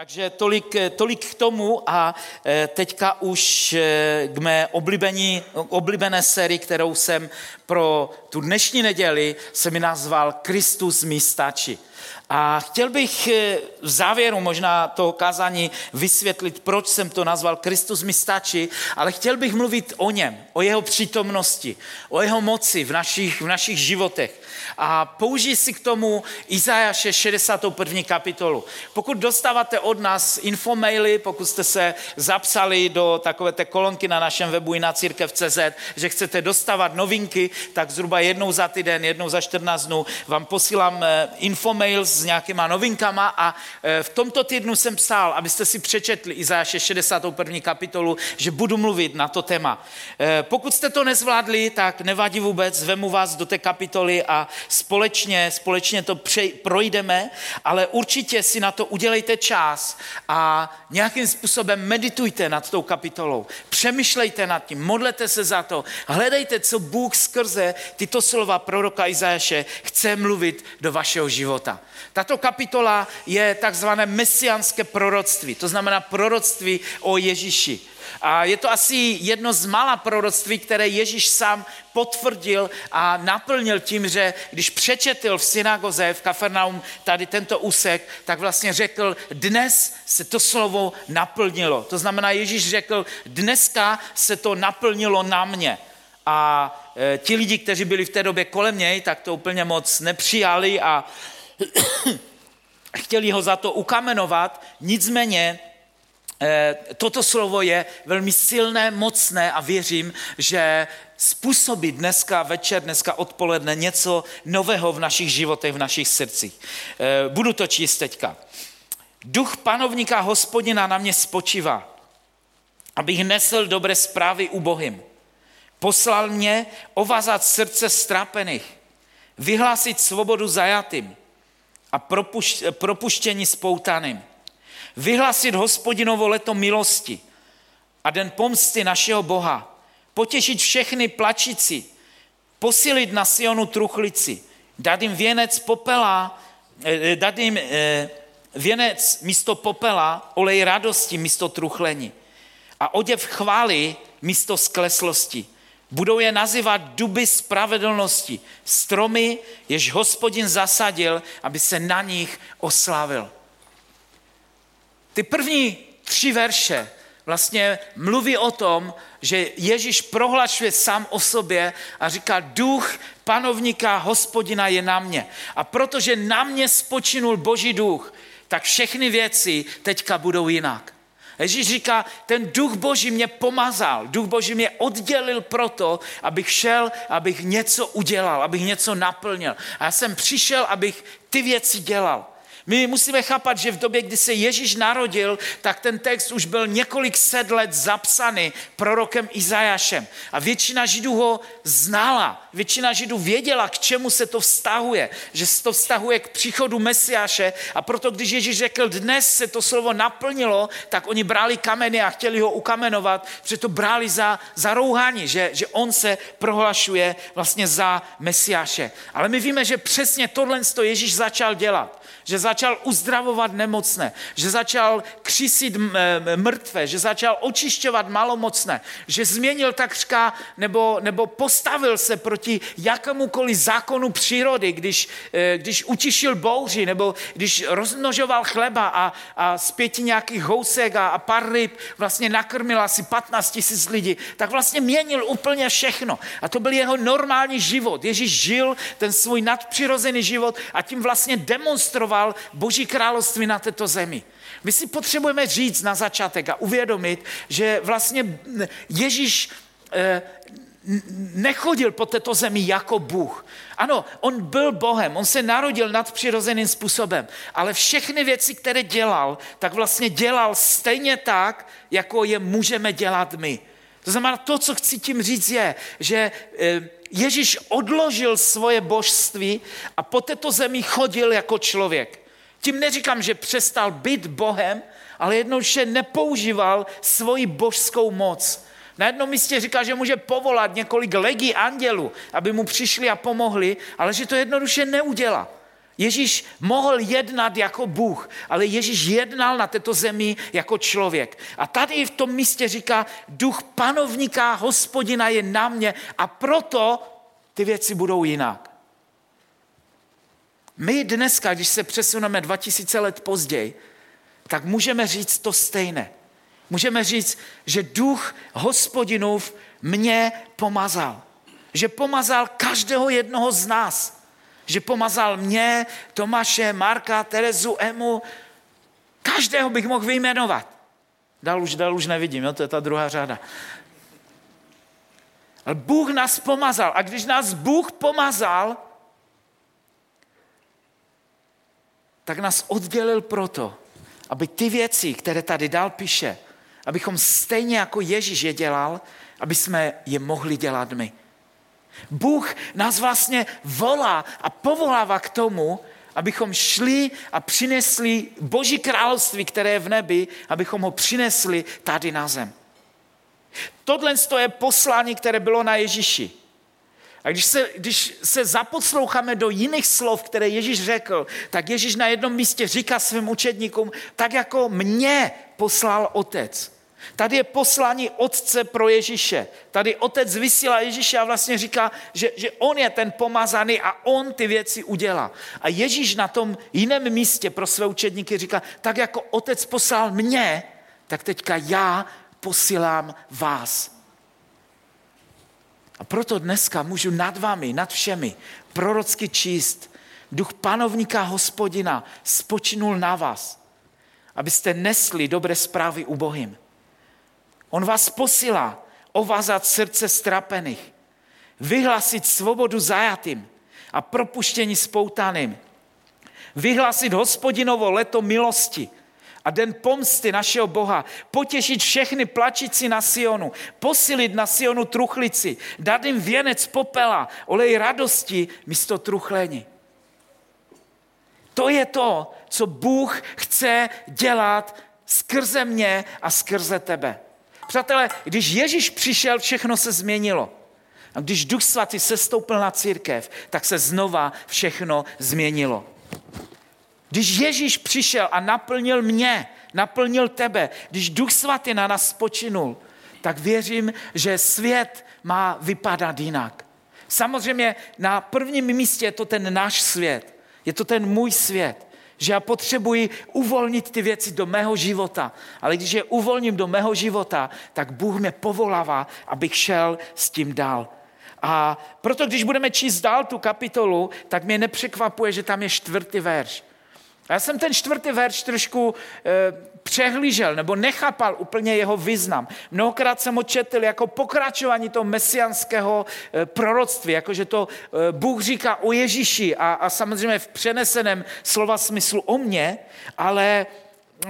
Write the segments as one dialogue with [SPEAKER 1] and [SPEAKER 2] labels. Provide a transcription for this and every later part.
[SPEAKER 1] Takže tolik, tolik k tomu a eh, teďka už eh, k mé oblíbení, oblíbené sérii, kterou jsem pro tu dnešní neděli se mi nazval Kristus mi stačí. A chtěl bych eh, v závěru možná toho kázání vysvětlit, proč jsem to nazval Kristus mi stačí, ale chtěl bych mluvit o něm, o jeho přítomnosti, o jeho moci v našich, v našich životech. A použij si k tomu Izajaše 61. kapitolu. Pokud dostáváte od nás infomaily, pokud jste se zapsali do takové té kolonky na našem webu i na církev.cz, že chcete dostávat novinky, tak zhruba jednou za týden, jednou za 14 dnů vám posílám eh, infomail s nějakýma novinkama a eh, v tomto týdnu jsem psal, abyste si přečetli Izajaše 61. kapitolu, že budu mluvit na to téma. Eh, pokud jste to nezvládli, tak nevadí vůbec, vemu vás do té kapitoly a společně, společně to prej, projdeme, ale určitě si na to udělejte čas a nějakým způsobem meditujte nad tou kapitolou. Přemýšlejte nad tím, modlete se za to, hledejte, co Bůh skrze tyto slova proroka Izajaše chce mluvit do vašeho života. Tato kapitola je takzvané mesianské proroctví, to znamená proroctví o Ježíši. A je to asi jedno z mála proroctví, které Ježíš sám potvrdil a naplnil tím, že když přečetl v synagoze v Kafarnaum tady tento úsek, tak vlastně řekl, dnes se to slovo naplnilo. To znamená, Ježíš řekl, dneska se to naplnilo na mě. A e, ti lidi, kteří byli v té době kolem něj, tak to úplně moc nepřijali a chtěli ho za to ukamenovat, nicméně toto slovo je velmi silné, mocné a věřím, že způsobí dneska večer, dneska odpoledne něco nového v našich životech, v našich srdcích. Eh, budu to číst teďka. Duch panovníka hospodina na mě spočívá, abych nesl dobré zprávy ubohým. Poslal mě ovazat srdce strápených, vyhlásit svobodu zajatým a propuštění spoutaným vyhlasit hospodinovo leto milosti a den pomsty našeho Boha, potěšit všechny plačici, posilit na Sionu truchlici, dát jim věnec popela, eh, dát jim eh, věnec místo popela, olej radosti místo truchlení a oděv chvály místo skleslosti. Budou je nazývat duby spravedlnosti, stromy, jež hospodin zasadil, aby se na nich oslavil. Ty první tři verše vlastně mluví o tom, že Ježíš prohlašuje sám o sobě a říká, duch panovníka hospodina je na mě. A protože na mě spočinul boží duch, tak všechny věci teďka budou jinak. Ježíš říká, ten duch boží mě pomazal, duch boží mě oddělil proto, abych šel, abych něco udělal, abych něco naplnil. A já jsem přišel, abych ty věci dělal. My musíme chápat, že v době, kdy se Ježíš narodil, tak ten text už byl několik set let zapsaný prorokem Izajašem. A většina Židů ho znala. Většina Židů věděla, k čemu se to vztahuje. Že se to vztahuje k příchodu Mesiáše. A proto, když Ježíš řekl, dnes se to slovo naplnilo, tak oni brali kameny a chtěli ho ukamenovat, protože to brali za, za rouhání, že, že on se prohlašuje vlastně za Mesiáše. Ale my víme, že přesně tohle Ježíš začal dělat že začal uzdravovat nemocné, že začal křisit mrtvé, že začal očišťovat malomocné, že změnil takřka nebo, nebo postavil se proti jakémukoliv zákonu přírody, když, eh, když utišil bouři nebo když rozmnožoval chleba a, a z pěti nějakých housek a, a pár ryb vlastně nakrmil asi 15 tisíc lidí, tak vlastně měnil úplně všechno. A to byl jeho normální život. Ježíš žil ten svůj nadpřirozený život a tím vlastně demonstroval budoval Boží království na této zemi. My si potřebujeme říct na začátek a uvědomit, že vlastně Ježíš eh, nechodil po této zemi jako Bůh. Ano, on byl Bohem, on se narodil nadpřirozeným způsobem, ale všechny věci, které dělal, tak vlastně dělal stejně tak, jako je můžeme dělat my. To znamená, to, co chci tím říct, je, že eh, Ježíš odložil svoje božství a po této zemi chodil jako člověk. Tím neříkám, že přestal být Bohem, ale jednoduše nepoužíval svoji božskou moc. Na jednom místě říká, že může povolat několik legí andělů, aby mu přišli a pomohli, ale že to jednoduše neudělá. Ježíš mohl jednat jako Bůh, ale Ježíš jednal na této zemi jako člověk. A tady v tom místě říká, duch panovníka, hospodina je na mě a proto ty věci budou jinak. My dneska, když se přesuneme 2000 let později, tak můžeme říct to stejné. Můžeme říct, že duch hospodinův mě pomazal. Že pomazal každého jednoho z nás. Že pomazal mě, Tomáše, Marka, Terezu, Emu. Každého bych mohl vyjmenovat. Dal už, dal už nevidím, jo? to je ta druhá řada. Ale Bůh nás pomazal. A když nás Bůh pomazal, tak nás oddělil proto, aby ty věci, které tady dál píše, abychom stejně jako Ježíš je dělal, aby jsme je mohli dělat my. Bůh nás vlastně volá a povolává k tomu, abychom šli a přinesli Boží království, které je v nebi, abychom ho přinesli tady na zem. Tohle je poslání, které bylo na Ježíši. A když se, když se zaposloucháme do jiných slov, které Ježíš řekl, tak Ježíš na jednom místě říká svým učedníkům, tak jako mě poslal otec. Tady je poslání otce pro Ježíše. Tady otec vysílá Ježíše a vlastně říká, že, že on je ten pomazaný a on ty věci udělá. A Ježíš na tom jiném místě pro své učedníky říká, tak jako otec poslal mě, tak teďka já posílám vás. A proto dneska můžu nad vámi, nad všemi prorocky číst. Duch panovníka hospodina spočinul na vás, abyste nesli dobré zprávy ubohým. On vás posílá ovázat srdce strapených, vyhlásit svobodu zajatým a propuštění spoutaným, vyhlásit hospodinovo leto milosti a den pomsty našeho Boha, potěšit všechny plačící na Sionu, posilit na Sionu truchlici, dát jim věnec popela, olej radosti místo truchlení. To je to, co Bůh chce dělat skrze mě a skrze tebe. Přátelé, když Ježíš přišel, všechno se změnilo. A když Duch Svatý sestoupil na církev, tak se znova všechno změnilo. Když Ježíš přišel a naplnil mě, naplnil tebe, když Duch Svatý na nás spočinul, tak věřím, že svět má vypadat jinak. Samozřejmě na prvním místě je to ten náš svět, je to ten můj svět že já potřebuji uvolnit ty věci do mého života. Ale když je uvolním do mého života, tak Bůh mě povolává, abych šel s tím dál. A proto, když budeme číst dál tu kapitolu, tak mě nepřekvapuje, že tam je čtvrtý verš. Já jsem ten čtvrtý verš trošku e, přehlížel nebo nechápal úplně jeho význam. Mnohokrát jsem ho četl jako pokračování toho mesianského e, proroctví, jakože to e, Bůh říká o Ježíši a, a samozřejmě v přeneseném slova smyslu o mně, ale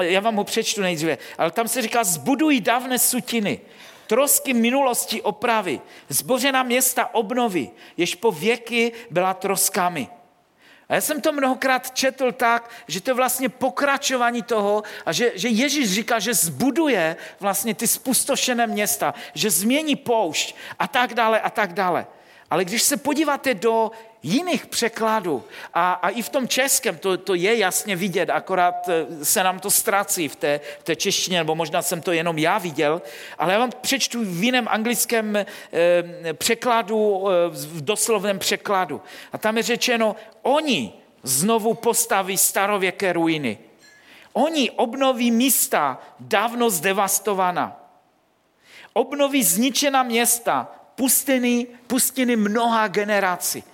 [SPEAKER 1] já vám ho přečtu nejdříve, ale tam se říká, zbudují dávné sutiny, trosky minulosti opravy, zbořená města obnovy, jež po věky byla troskami. A já jsem to mnohokrát četl tak, že to je vlastně pokračování toho a že, že Ježíš říká, že zbuduje vlastně ty spustošené města, že změní poušť a tak dále a tak dále. Ale když se podíváte do jiných překladů, a, a i v tom českém to, to je jasně vidět, akorát eh, se nám to ztrací v té, v té češtině, nebo možná jsem to jenom já viděl, ale já vám přečtu v jiném anglickém e, překladu, e, v doslovném překladu. A tam je řečeno, oni znovu postaví starověké ruiny. Oni obnoví místa dávno zdevastovaná. Obnoví zničená města, pustiny, pustiny mnoha generací.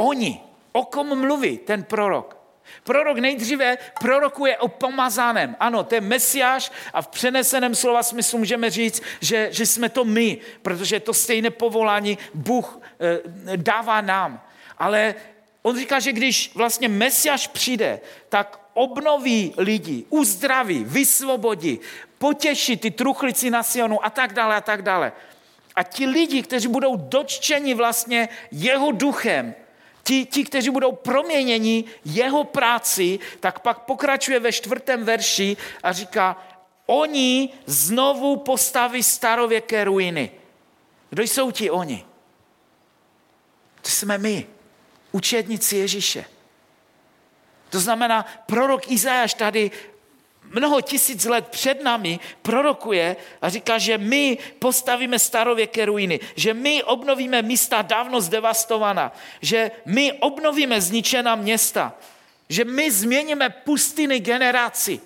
[SPEAKER 1] Oni, o kom mluví ten prorok? Prorok nejdříve prorokuje o pomazaném. Ano, to je mesiáš a v přeneseném slova smyslu můžeme říct, že, že jsme to my, protože to stejné povolání Bůh e, dává nám. Ale on říká, že když vlastně mesiáš přijde, tak obnoví lidi, uzdraví, vysvobodí, potěší ty truchlici na Sionu a tak dále a tak dále. A ti lidi, kteří budou dotčeni vlastně jeho duchem, ti, ti, kteří budou proměněni jeho práci, tak pak pokračuje ve čtvrtém verši a říká, oni znovu postaví starověké ruiny. Kdo jsou ti oni? To jsme my, učedníci Ježíše. To znamená, prorok Izajáš tady mnoho tisíc let před námi prorokuje a říká, že my postavíme starověké ruiny, že my obnovíme místa dávno zdevastovaná, že my obnovíme zničená města, že my změníme pustiny generaci.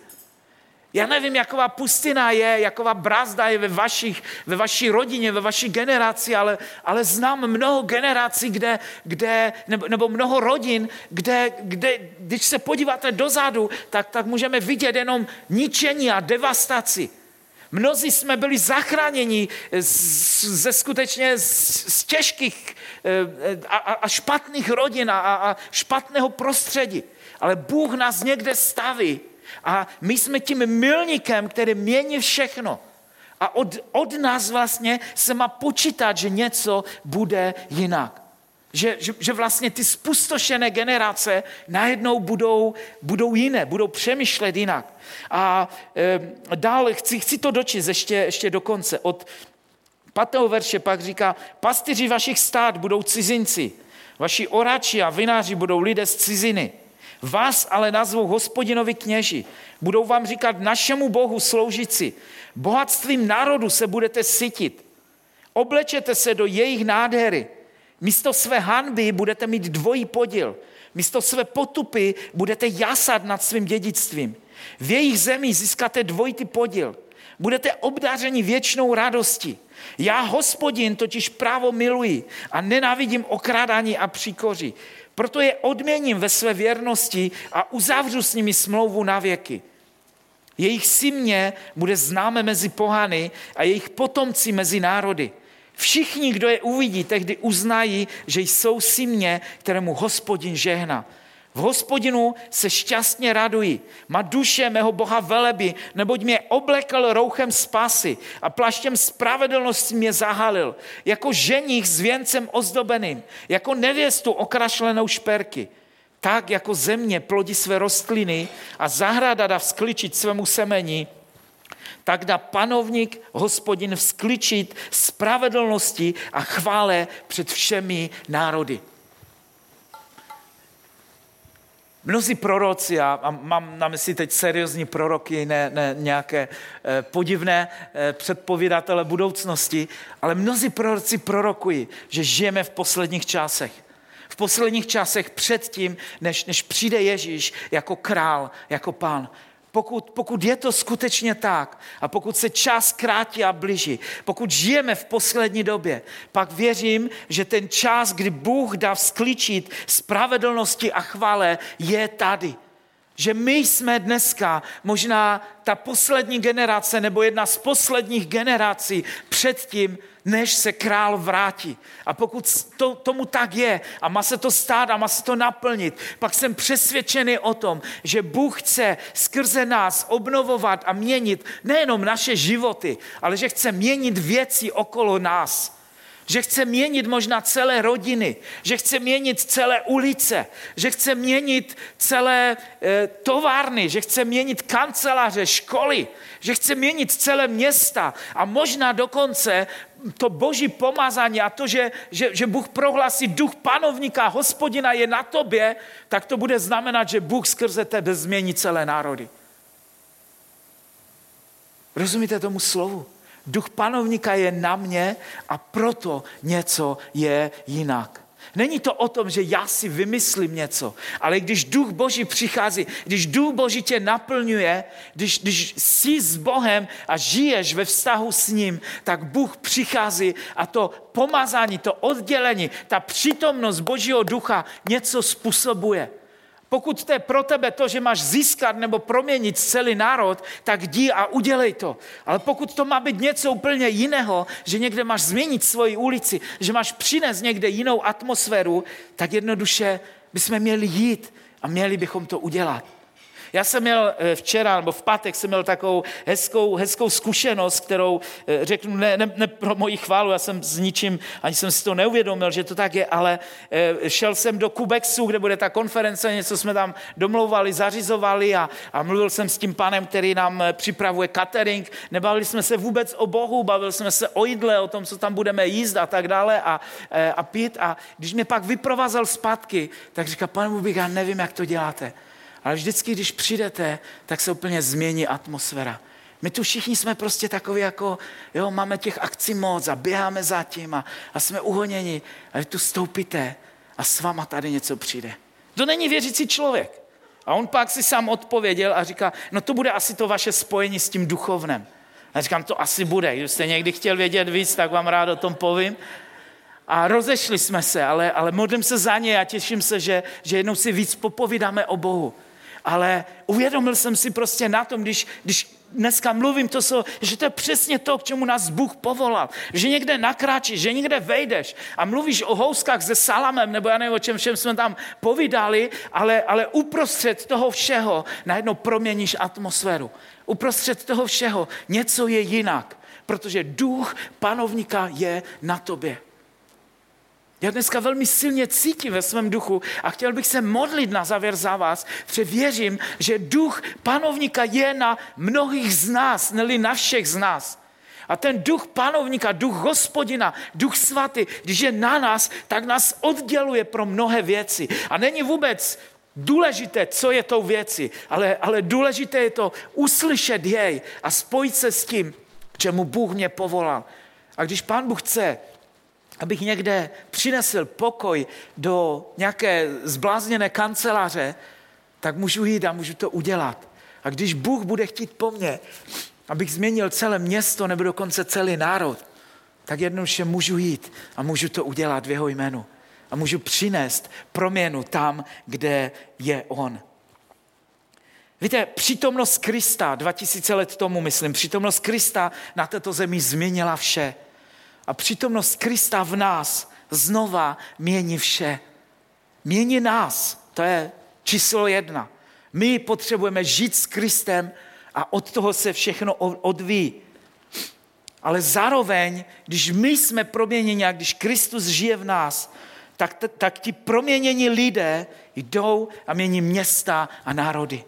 [SPEAKER 1] Já nevím, jaková pustina je, jaková brazda je ve, vašich, ve vaší rodině, ve vaší generaci, ale, ale znám mnoho generací, kde, kde, nebo, nebo mnoho rodin, kde, kde, když se podíváte dozadu, tak, tak můžeme vidět jenom ničení a devastaci. Mnozí jsme byli zachráněni ze skutečně z, těžkých eh, a, a špatných rodin a, a špatného prostředí. Ale Bůh nás někde staví a my jsme tím milníkem, který mění všechno. A od, od nás vlastně se má počítat, že něco bude jinak. Že, že, že vlastně ty spustošené generace najednou budou, budou jiné, budou přemýšlet jinak. A e, dál chci, chci to dočíst ještě, ještě do konce. Od pátého verše pak říká, pastyři vašich stát budou cizinci, vaši orači a vináři budou lidé z ciziny. Vás ale nazvou hospodinovi kněži. Budou vám říkat našemu Bohu sloužíci. Bohatstvím národu se budete sytit. Oblečete se do jejich nádhery. Místo své hanby budete mít dvojí podíl. Místo své potupy budete jasat nad svým dědictvím. V jejich zemi získáte dvojitý podíl. Budete obdářeni věčnou radostí. Já, hospodin, totiž právo miluji a nenávidím okrádání a příkoří. Proto je odměním ve své věrnosti a uzavřu s nimi smlouvu na věky. Jejich simě bude známe mezi pohany a jejich potomci mezi národy. Všichni, kdo je uvidí, tehdy uznají, že jsou simě, kterému hospodin žehna. V hospodinu se šťastně raduji. Má duše mého Boha veleby, neboť mě oblekl rouchem spásy a plaštěm spravedlnosti mě zahalil. Jako ženich s věncem ozdobeným, jako nevěstu okrašlenou šperky. Tak jako země plodí své rostliny a zahrada dá vzkličit svému semení, tak dá panovník, hospodin vzkličit spravedlnosti a chvále před všemi národy. Mnozí proroci, a, mám na mysli teď seriózní proroky, ne, ne nějaké e, podivné e, předpovědatele budoucnosti, ale mnozí proroci prorokují, že žijeme v posledních časech. V posledních časech předtím, než, než přijde Ježíš jako král, jako pán pokud, pokud je to skutečně tak a pokud se čas krátí a blíží, pokud žijeme v poslední době, pak věřím, že ten čas, kdy Bůh dá vzklíčit spravedlnosti a chvále, je tady. Že my jsme dneska možná ta poslední generace nebo jedna z posledních generací předtím, než se král vrátí. A pokud to, tomu tak je a má se to stát a má se to naplnit, pak jsem přesvědčený o tom, že Bůh chce skrze nás obnovovat a měnit nejenom naše životy, ale že chce měnit věci okolo nás. Že chce měnit možná celé rodiny, že chce měnit celé ulice, že chce měnit celé e, továrny, že chce měnit kanceláře, školy, že chce měnit celé města a možná dokonce to boží pomazání a to, že, že, že Bůh prohlásí duch panovníka, hospodina je na tobě, tak to bude znamenat, že Bůh skrze tebe změní celé národy. Rozumíte tomu slovu? Duch panovníka je na mě a proto něco je jinak. Není to o tom, že já si vymyslím něco, ale když duch Boží přichází, když duch Boží tě naplňuje, když, když jsi s Bohem a žiješ ve vztahu s ním, tak Bůh přichází a to pomazání, to oddělení, ta přítomnost Božího ducha něco způsobuje. Pokud to je pro tebe to, že máš získat nebo proměnit celý národ, tak jdi a udělej to. Ale pokud to má být něco úplně jiného, že někde máš změnit svoji ulici, že máš přinést někde jinou atmosféru, tak jednoduše bychom měli jít a měli bychom to udělat. Já jsem měl eh, včera, nebo v pátek jsem měl takovou hezkou, hezkou zkušenost, kterou eh, řeknu ne, ne, ne pro moji chválu, já jsem s ničím, ani jsem si to neuvědomil, že to tak je, ale eh, šel jsem do Kubexu, kde bude ta konference, něco jsme tam domlouvali, zařizovali a, a mluvil jsem s tím panem, který nám připravuje catering. Nebavili jsme se vůbec o Bohu, bavili jsme se o jídle, o tom, co tam budeme jíst a tak dále a, a pít. A když mě pak vyprovázel zpátky, tak říká, pane Bůh, já nevím, jak to děláte Ale vždycky, když přijdete, tak se úplně změní atmosféra. My tu všichni jsme prostě takový jako, jo, máme těch akcí moc a běháme za tím a, a jsme uhoněni. A vy tu stoupíte a s váma tady něco přijde. To není věřící člověk. A on pak si sám odpověděl a říká, no to bude asi to vaše spojení s tím duchovnem. A říkám, to asi bude. Když jste někdy chtěl vědět víc, tak vám rád o tom povím. A rozešli jsme se, ale, ale modlím se za ně a těším se, že, že jednou si víc popovídáme o Bohu. Ale uvědomil jsem si prostě na tom, když, když dneska mluvím, to jsou, že to je přesně to, k čemu nás Bůh povolal. Že někde nakráčíš, že někde vejdeš a mluvíš o houskách se salamem, nebo já nevím, o čem všem jsme tam povídali, ale, ale uprostřed toho všeho najednou proměníš atmosféru. Uprostřed toho všeho něco je jinak, protože duch panovníka je na tobě. Já dneska velmi silně cítím ve svém duchu a chtěl bych se modlit na závěr za vás, protože věřím, že duch panovníka je na mnohých z nás, neli na všech z nás. A ten duch panovníka, duch hospodina, duch svatý, když je na nás, tak nás odděluje pro mnohé věci. A není vůbec důležité, co je tou věci, ale, ale důležité je to uslyšet jej a spojit se s tím, čemu Bůh mě povolal. A když Pán Bůh chce, abych někde přinesl pokoj do nějaké zblázněné kanceláře, tak můžu jít a můžu to udělat. A když Bůh bude chtít po mně, abych změnil celé město nebo dokonce celý národ, tak jednoduše můžu jít a můžu to udělat v jeho jménu. A můžu přinést proměnu tam, kde je on. Víte, přítomnost Krista, 2000 let tomu myslím, přítomnost Krista na této zemi změnila vše. A přítomnost Krista v nás znova mění vše. Mění nás, to je číslo jedna. My potřebujeme žít s Kristem a od toho se všechno odvíjí. Ale zároveň, když my jsme proměněni a když Kristus žije v nás, tak, tak ti proměnění lidé jdou a mění města a národy.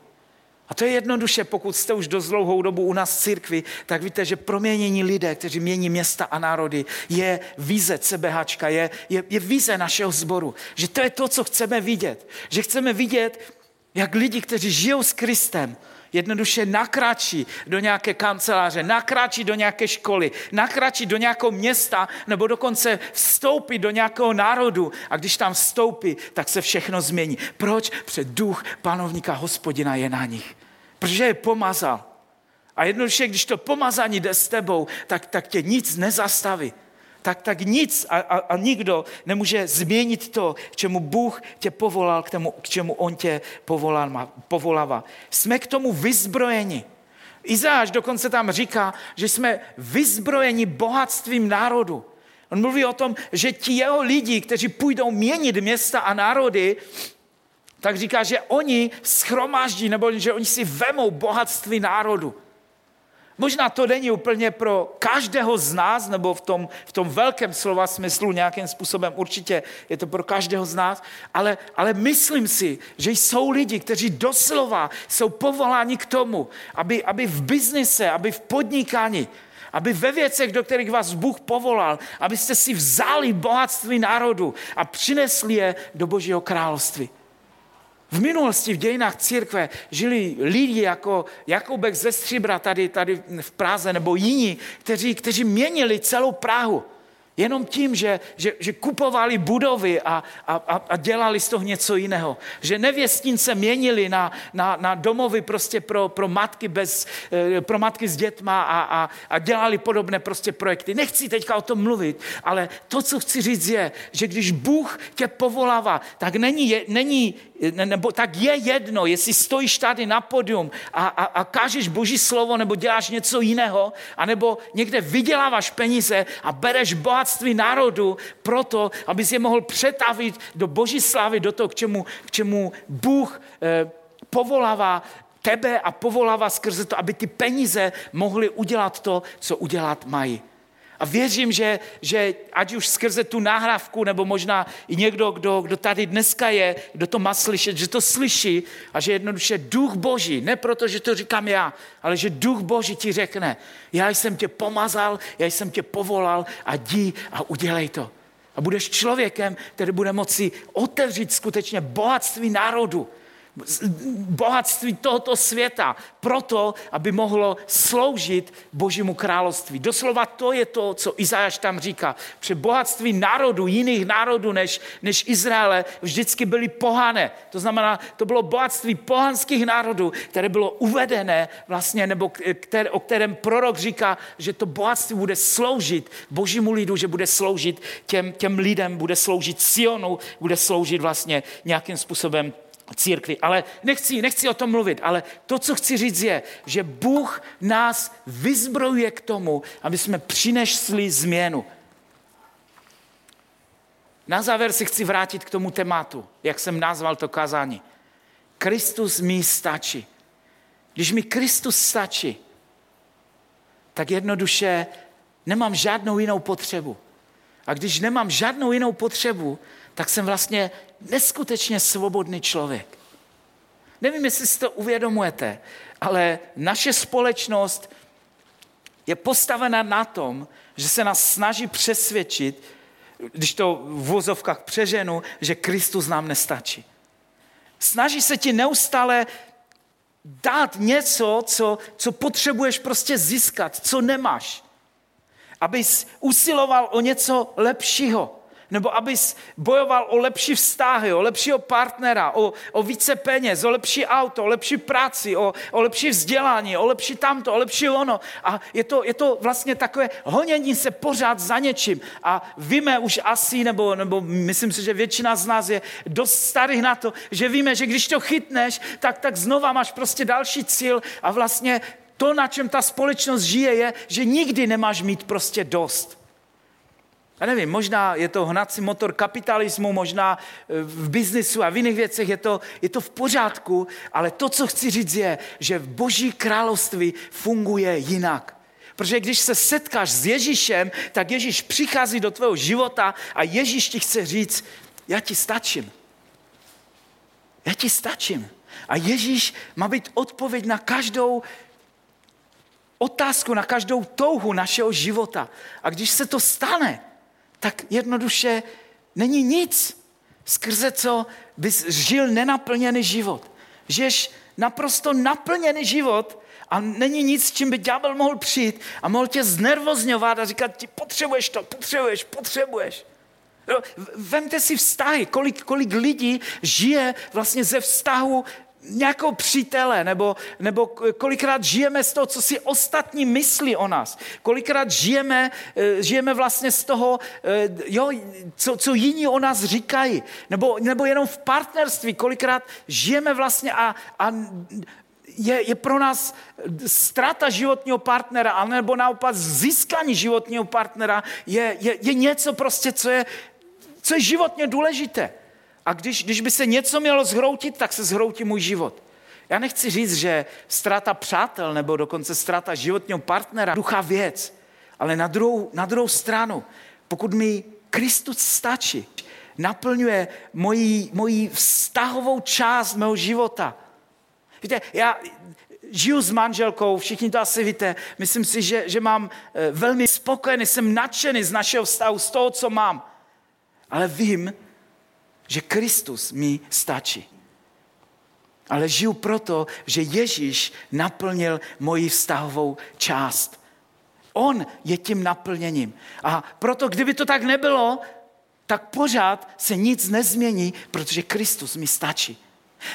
[SPEAKER 1] A to je jednoduše, pokud jste už dost dlouhou dobu u nás v církvi, tak víte, že proměnění lidé, kteří mění města a národy, je vize CBH, je, je, je vize našeho sboru. Že to je to, co chceme vidět. Že chceme vidět, jak lidi, kteří žijou s Kristem, jednoduše nakráčí do nějaké kanceláře, nakráčí do nějaké školy, nakráčí do nějakého města nebo dokonce vstoupí do nějakého národu a když tam vstoupí, tak se všechno změní. Proč? Před duch panovníka hospodina je na nich. Protože je pomazal. A jednoduše, když to pomazání jde s tebou, tak, tak tě nic nezastaví tak, tak nic a, a, a nikdo nemůže změnit to, k čemu Bůh tě povolal, k, tomu, k čemu On tě povolal, povolává. Jsme k tomu vyzbrojeni. Izáš dokonce tam říká, že jsme vyzbrojeni bohatstvím národu. On mluví o tom, že ti jeho lidi, kteří půjdou měnit města a národy, tak říká, že oni schromáždí, nebo že oni si vemou bohatství národu. Možná to není úplně pro každého z nás, nebo v tom, v tom velkém slova smyslu nějakým způsobem určitě je to pro každého z nás, ale, ale myslím si, že jsou lidi, kteří doslova jsou povoláni k tomu, aby, aby v biznise, aby v podnikání, aby ve věcech, do kterých vás Bůh povolal, abyste si vzali bohatství národu a přinesli je do Božího království. V minulosti v dějinách církve žili lidi jako Jakubek ze Stříbra tady, tady v Praze nebo jiní, kteří, kteří měnili celou Prahu. Jenom tím, že, že, že kupovali budovy a, a, a dělali z toho něco jiného. Že nevěstince měnili na, na, na domovy prostě pro, pro, matky bez, eh, pro matky s dětma a, a, a dělali podobné prostě projekty. Nechci teďka o tom mluvit, ale to, co chci říct je, že když Bůh tě povolává, tak není, není nebo tak je jedno, jestli stojíš tady na podium a, a, a kážeš boží slovo, nebo děláš něco jiného, anebo někde vyděláváš peníze a bereš bohatství národu proto, abys je mohl přetavit do boží slávy, do toho, k čemu, k čemu Bůh eh, povolává tebe a povolává skrze to, aby ty peníze mohly udělat to, co udělat mají. A věřím, že, že ať už skrze tu náhrávku, nebo možná i někdo, kdo, kdo tady dneska je, kdo to má slyšet, že to slyší a že jednoduše duch Boží, ne proto, že to říkám já, ale že duch Boží ti řekne, já jsem tě pomazal, já jsem tě povolal a jdi a udělej to. A budeš člověkem, který bude moci otevřít skutečně bohatství národu. Bohatství tohoto světa, proto, aby mohlo sloužit Božímu království. Doslova to je to, co Izajáš tam říká. Při bohatství národů, jiných národů než, než Izraele, vždycky byly pohané. To znamená, to bylo bohatství pohanských národů, které bylo uvedené vlastně, nebo které, o kterém prorok říká, že to bohatství bude sloužit Božímu lidu, že bude sloužit těm, těm lidem, bude sloužit Sionu, bude sloužit vlastně nějakým způsobem církvi. Ale nechci, nechci o tom mluvit, ale to, co chci říct, je, že Bůh nás vyzbrojuje k tomu, aby jsme přinesli změnu. Na závěr si chci vrátit k tomu tématu, jak jsem nazval to kázání. Kristus mi stačí. Když mi Kristus stačí, tak jednoduše nemám žádnou jinou potřebu. A když nemám žádnou jinou potřebu, tak jsem vlastně neskutečně svobodný člověk. Nevím, jestli si to uvědomujete, ale naše společnost je postavena na tom, že se nás snaží přesvědčit, když to v vozovkách přeženu, že Kristus nám nestačí. Snaží se ti neustále dát něco, co, co potřebuješ prostě získat, co nemáš. Abys usiloval o něco lepšího nebo abys bojoval o lepší vztahy, o lepšího partnera, o, o více peněz, o lepší auto, o lepší práci, o, o lepší vzdělání, o lepší tamto, o lepší ono. A je to, je to vlastně takové honění se pořád za něčím. A víme už asi, nebo, nebo myslím si, že většina z nás je dost starých na to, že víme, že když to chytneš, tak, tak znova máš prostě další cíl a vlastně to, na čem ta společnost žije, je, že nikdy nemáš mít prostě dost. Já nevím, možná je to hnací motor kapitalismu, možná e, v biznisu a v jiných věcech je to, je to v pořádku, ale to, co chci říct, je, že v Boží království funguje jinak. Protože když se setkáš s Ježíšem, tak Ježíš přichází do tvého života a Ježíš ti chce říct, já ti stačím. Já ti stačím. A Ježíš má být odpověď na každou otázku, na každou touhu našeho života. A když se to stane, tak jednoduše není nic, skrze co bys žil nenaplněný život. Žiješ naprosto naplněný život a není nic, čím by ďábel mohl přijít a mohl tě znervozňovat a říkat ti, potřebuješ to, potřebuješ, potřebuješ. Vemte si vztahy, kolik, kolik lidí žije vlastně ze vztahu nějakou přítele, nebo, nebo kolikrát žijeme z toho, co si ostatní myslí o nás. Kolikrát žijeme, eh, žijeme vlastně z toho, eh, jo, co, co jiní o nás říkají. Nebo, nebo jenom v partnerství. Kolikrát žijeme vlastně a, a je, je pro nás ztráta životního partnera, anebo naopak získání životního partnera je, je, je něco prostě, co je, co je životně důležité. A když, když by se něco mělo zhroutit, tak se zhroutí můj život. Já nechci říct, že ztráta přátel nebo dokonce ztráta životního partnera, ducha věc, ale na druhou, na druhou stranu, pokud mi Kristus stačí, naplňuje moji, moji vztahovou část mého života. Víte, já žiju s manželkou, všichni to asi víte, myslím si, že, že mám eh, velmi spokojený, jsem nadšený z našeho vztahu, z toho, co mám. Ale vím, že Kristus mi stačí. Ale žiju proto, že Ježíš naplnil moji vztahovou část. On je tím naplněním. A proto, kdyby to tak nebylo, tak pořád se nic nezmění, protože Kristus mi stačí.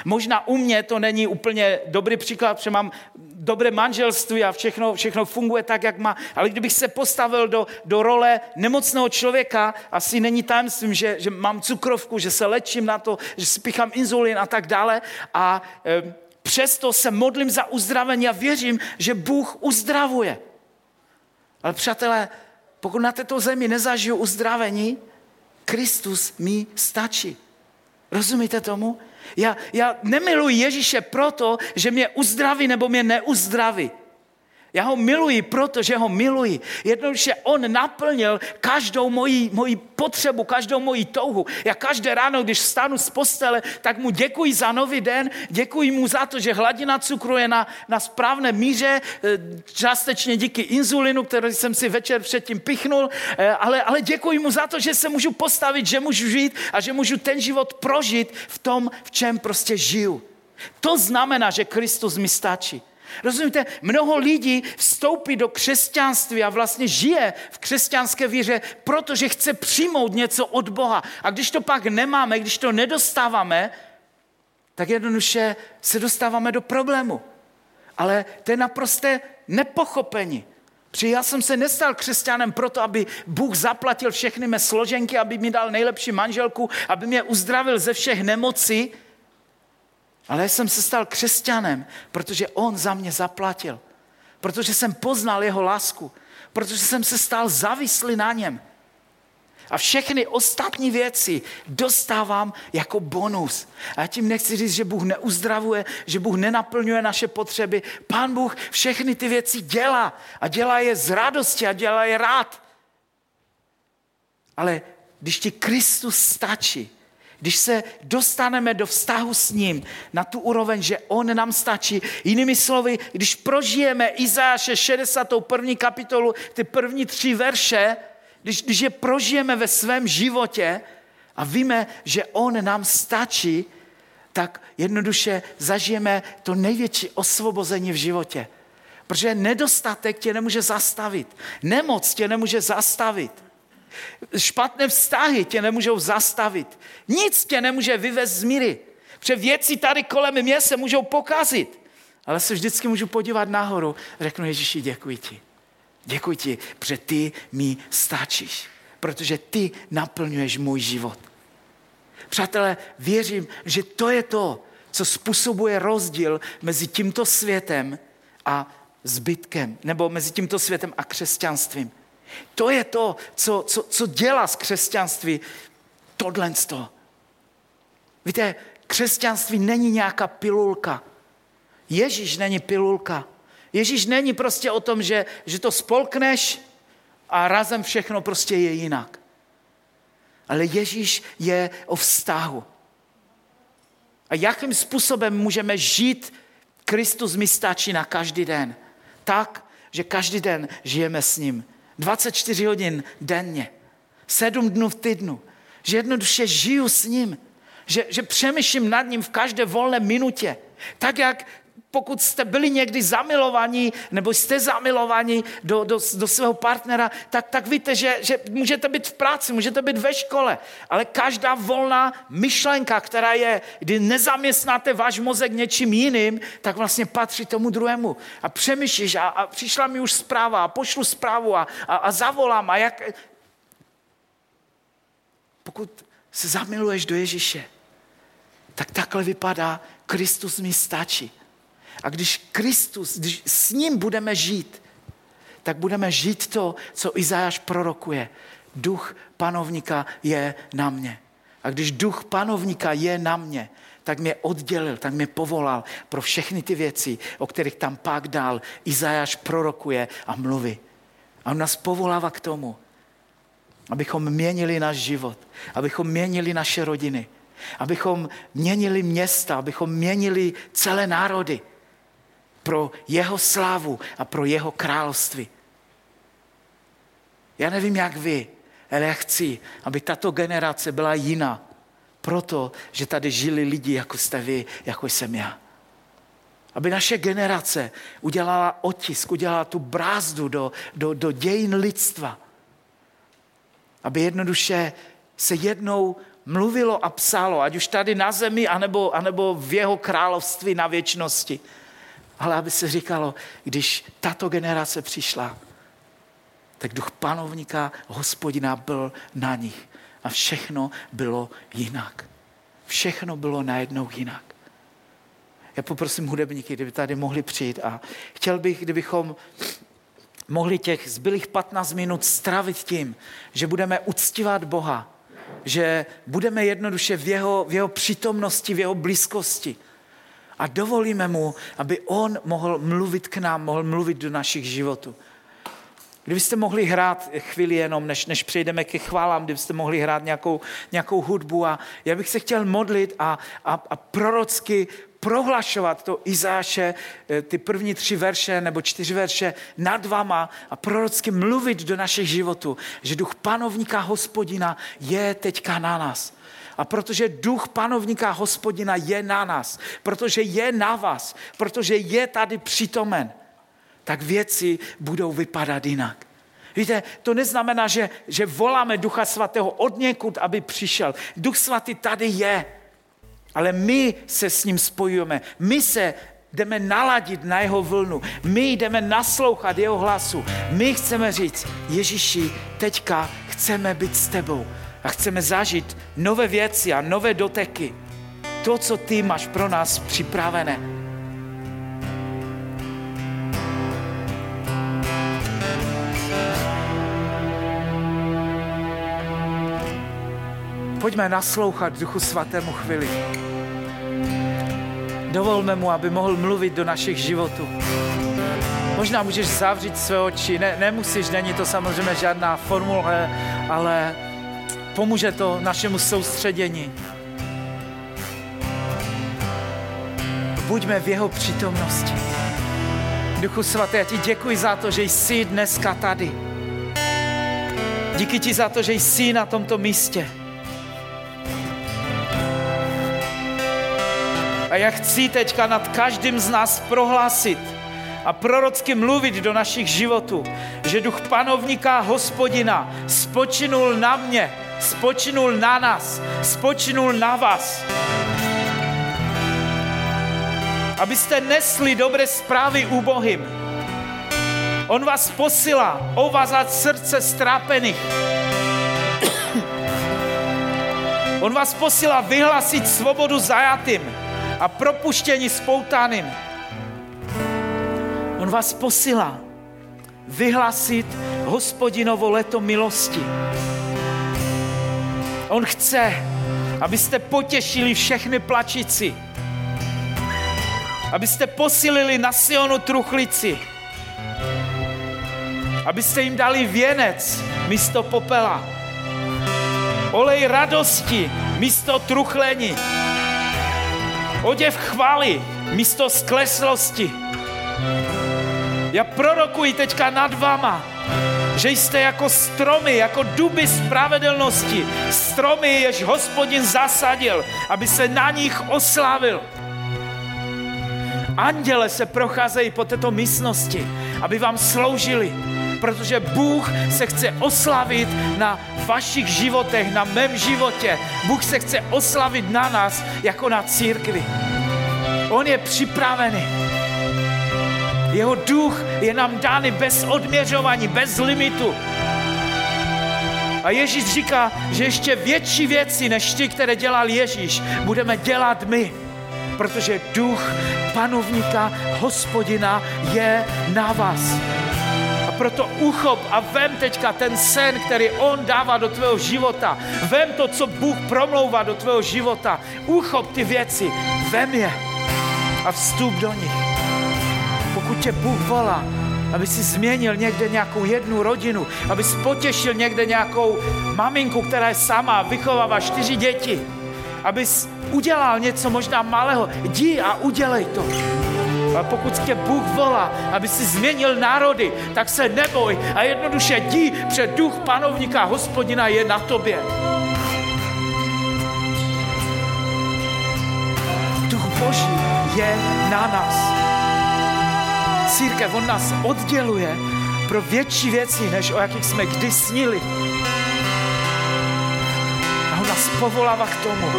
[SPEAKER 1] Možná u mě to není úplně dobrý příklad, protože mám dobré manželství a všechno, všechno funguje tak, jak má. Ale kdybych se postavil do, do role nemocného člověka, asi není tajemstvím, že, že mám cukrovku, že se léčím na to, že si pichám inzulin a tak dále. A e, přesto se modlím za uzdravení a věřím, že Bůh uzdravuje. Ale přátelé, pokud na této zemi nezažiju uzdravení, Kristus mi stačí. Rozumíte tomu? Já, já nemiluji Ježíše proto, že mě uzdraví nebo mě neuzdraví. Já ho miluji, protože ho miluji. Jednoduše on naplnil každou moji, moji potřebu, každou moji touhu. Já každé ráno, když vstanu z postele, tak mu děkuji za nový den, děkuji mu za to, že hladina cukru je na, na správné míře, eh, částečně díky inzulinu, který jsem si večer předtím pichnul, eh, ale, ale děkuji mu za to, že se můžu postavit, že můžu žít a že můžu ten život prožít v tom, v čem prostě žiju. To znamená, že Kristus mi stačí. Rozumíte, mnoho lidí vstoupí do křesťanství a vlastně žije v křesťanské víře, protože chce přijmout něco od Boha. A když to pak nemáme, když to nedostáváme, tak jednoduše se dostáváme do problému. Ale to je naprosté nepochopení. Při já jsem se nestal křesťanem proto, aby Bůh zaplatil všechny mé složenky, aby mi dal nejlepší manželku, aby mě uzdravil ze všech nemocí, ale jsem se stal křesťanem, protože on za mě zaplatil. Protože jsem poznal jeho lásku. Protože jsem se stal závislý na něm. A všechny ostatní věci dostávám jako bonus. A já tím nechci říct, že Bůh neuzdravuje, že Bůh nenaplňuje naše potřeby. Pán Bůh všechny ty věci dělá. A dělá je z radosti a dělá je rád. Ale když ti Kristus stačí, když se dostaneme do vztahu s ním na tu úroveň, že on nám stačí. Jinými slovy, když prožijeme Izáše 61. kapitolu, ty první tři verše, když, když je prožijeme ve svém životě a víme, že on nám stačí, tak jednoduše zažijeme to největší osvobození v životě. Protože nedostatek tě nemůže zastavit. Nemoc tě nemůže zastavit. Špatné vztahy tě nemůžou zastavit. Nic tě nemůže vyvést z míry. Protože věci tady kolem mě se můžou pokazit. Ale se vždycky můžu podívat nahoru a řeknu Ježíši, děkuji ti. Děkuji ti, protože ty mi stačíš. Protože ty naplňuješ můj život. Přátelé, věřím, že to je to, co způsobuje rozdíl mezi tímto světem a zbytkem, nebo mezi tímto světem a křesťanstvím. To je to, co, co, co dělá z křesťanství tohle. Víte, křesťanství není nějaká pilulka. Ježíš není pilulka. Ježíš není prostě o tom, že, že to spolkneš a razem všechno prostě je jinak. Ale Ježíš je o vztahu. A jakým způsobem můžeme žít Kristus mi stačí na každý den. Tak, že každý den žijeme s ním. 24 hodin denně, 7 dnů v týdnu, že jednoduše žiju s ním, že, že přemýšlím nad ním v každé volné minutě. Tak jak pokud jste byli někdy zamilovaní, nebo jste zamilovaní do, do, do svého partnera, tak, tak víte, že, že můžete být v práci, můžete být ve škole, ale každá volná myšlenka, která je, kdy nezaměstnáte váš mozek něčím jiným, tak vlastně patří tomu druhému. A přemýšlíš, a, a přišla mi už zpráva, a pošlu zprávu, a, a, a zavolám, a jak... Pokud se zamiluješ do Ježíše, tak takhle vypadá, Kristus mi stačí. A když Kristus, když s ním budeme žít, tak budeme žít to, co Izajáš prorokuje. Duch panovníka je na mě. A když duch panovníka je na mě, tak mě oddělil, tak mě povolal pro všechny ty věci, o kterých tam pak dál Izajáš prorokuje a mluví. A on nás povolává k tomu, abychom měnili náš život, abychom měnili naše rodiny, abychom měnili města, abychom měnili celé národy pro jeho slávu a pro jeho království. Já nevím, jak vy, ale já chci, aby tato generace byla jiná, proto, že tady žili lidi, jako jste vy, jako jsem já. Aby naše generace udělala otisk, udělala tu brázdu do, do, do dějin lidstva. Aby jednoduše se jednou mluvilo a psalo, ať už tady na zemi, anebo, anebo v jeho království na věčnosti ale aby se říkalo, když tato generace přišla, tak duch panovníka, hospodina byl na nich. A všechno bylo jinak. Všechno bylo najednou jinak. Já poprosím hudebníky, kdyby tady mohli přijít a chtěl bych, kdybychom mohli těch zbylých 15 minut stravit tím, že budeme uctívat Boha, že budeme jednoduše v jeho, v jeho přítomnosti, v jeho blízkosti, a dovolíme mu, aby on mohl mluvit k nám, mohl mluvit do našich životů. Kdybyste mohli hrát chvíli jenom, než, než přejdeme ke chválám, kdybyste mohli hrát nějakou, nějakou hudbu a já bych se chtěl modlit a, a, a prorocky prohlašovat to Izáše, eh, ty první tři verše nebo čtyři verše nad vama a prorocky mluvit do našich životů, že duch panovníka hospodina je teďka na nás A protože duch panovníka hospodina je na nás, protože je na vás, protože je tady přítomen, tak věci budou vypadat jinak. Víte, to neznamená, že, že voláme Ducha Svatého od někud, aby přišel. Duch Svatý tady je, ale my se s ním spojujeme. My se jdeme naladit na jeho vlnu. My jdeme naslouchat jeho hlasu. My chceme říct, Ježíši, teďka chceme být s tebou a chceme zažít nové věci a nové doteky. To, co ty máš pro nás připravené. Pojďme naslouchat Duchu Svatému chvíli. Dovolme mu, aby mohl mluvit do našich životů. Možná můžeš zavřít své oči, ne, nemusíš, není to samozřejmě žádná formule, ale pomůže to našemu soustředění. Buďme v jeho přítomnosti. Duchu svatý, já ti děkuji za to, že jsi dneska tady. Díky ti za to, že jsi na tomto místě. A já chci teďka nad každým z nás prohlásit a prorocky mluvit do našich životů, že duch panovníka hospodina spočinul na mě, spočinul na nás, spočinul na vás. Abyste nesli dobré zprávy úbohým. On vás posílá ovazat srdce strápených. On vás posílá vyhlásit svobodu zajatým a propuštění spoutaným. On vás posílá vyhlásit hospodinovo leto milosti. On chce, abyste potěšili všechny plačici, abyste posílili na Sionu truchlici, abyste jim dali věnec místo popela, olej radosti místo truchlení, oděv chvály místo skleslosti. Já prorokuji teďka nad vama, že jste jako stromy, jako duby spravedlnosti, stromy, jež hospodin zasadil, aby se na nich oslavil. Anděle se procházejí po této místnosti, aby vám sloužili, protože Bůh se chce oslavit na vašich životech, na mém životě. Bůh se chce oslavit na nás jako na církvi. On je připravený. Jeho duch je nám dány bez odměřování, bez limitu. A Ježíš říká, že ještě větší věci než ty, které dělal Ježíš, budeme dělat my. Protože duch panovníka, hospodina je na vás. Proto uchop a vem teďka ten sen, který on dává do tvého života. Vem to, co Bůh promlouvá do tvého života. Uchop ty věci, vem je a vstup do nich. Pokud tě Bůh volá, aby si změnil někde nějakou jednu rodinu, aby si potěšil někde nějakou maminku, která je sama, vychovává čtyři děti, aby udělal něco možná malého, jdi a udělej to. A pokud tě Bůh volá, aby si změnil národy, tak se neboj a jednoduše jdi, před duch panovníka hospodina je na tobě. Duch Boží je na nás. Církev, on nás odděluje pro větší věci, než o jakých jsme kdy snili. A on nás povolává k tomu,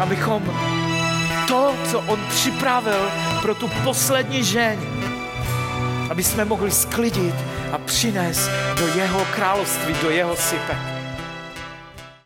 [SPEAKER 1] abychom to, co on připravil pro tu poslední žeň, aby jsme mohli sklidit a přinést do jeho království, do jeho sypek.